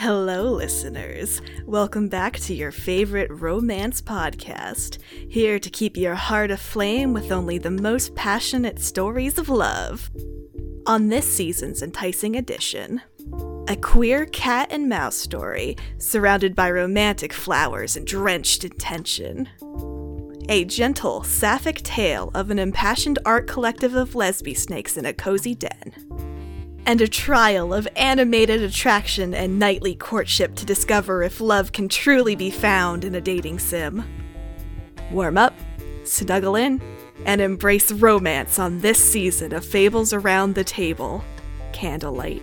Hello, listeners. Welcome back to your favorite romance podcast, here to keep your heart aflame with only the most passionate stories of love. On this season's enticing edition, a queer cat and mouse story surrounded by romantic flowers and drenched in tension. A gentle, sapphic tale of an impassioned art collective of lesbi snakes in a cozy den and a trial of animated attraction and nightly courtship to discover if love can truly be found in a dating sim. Warm up, snuggle in, and embrace romance on this season of Fables Around the Table Candlelight.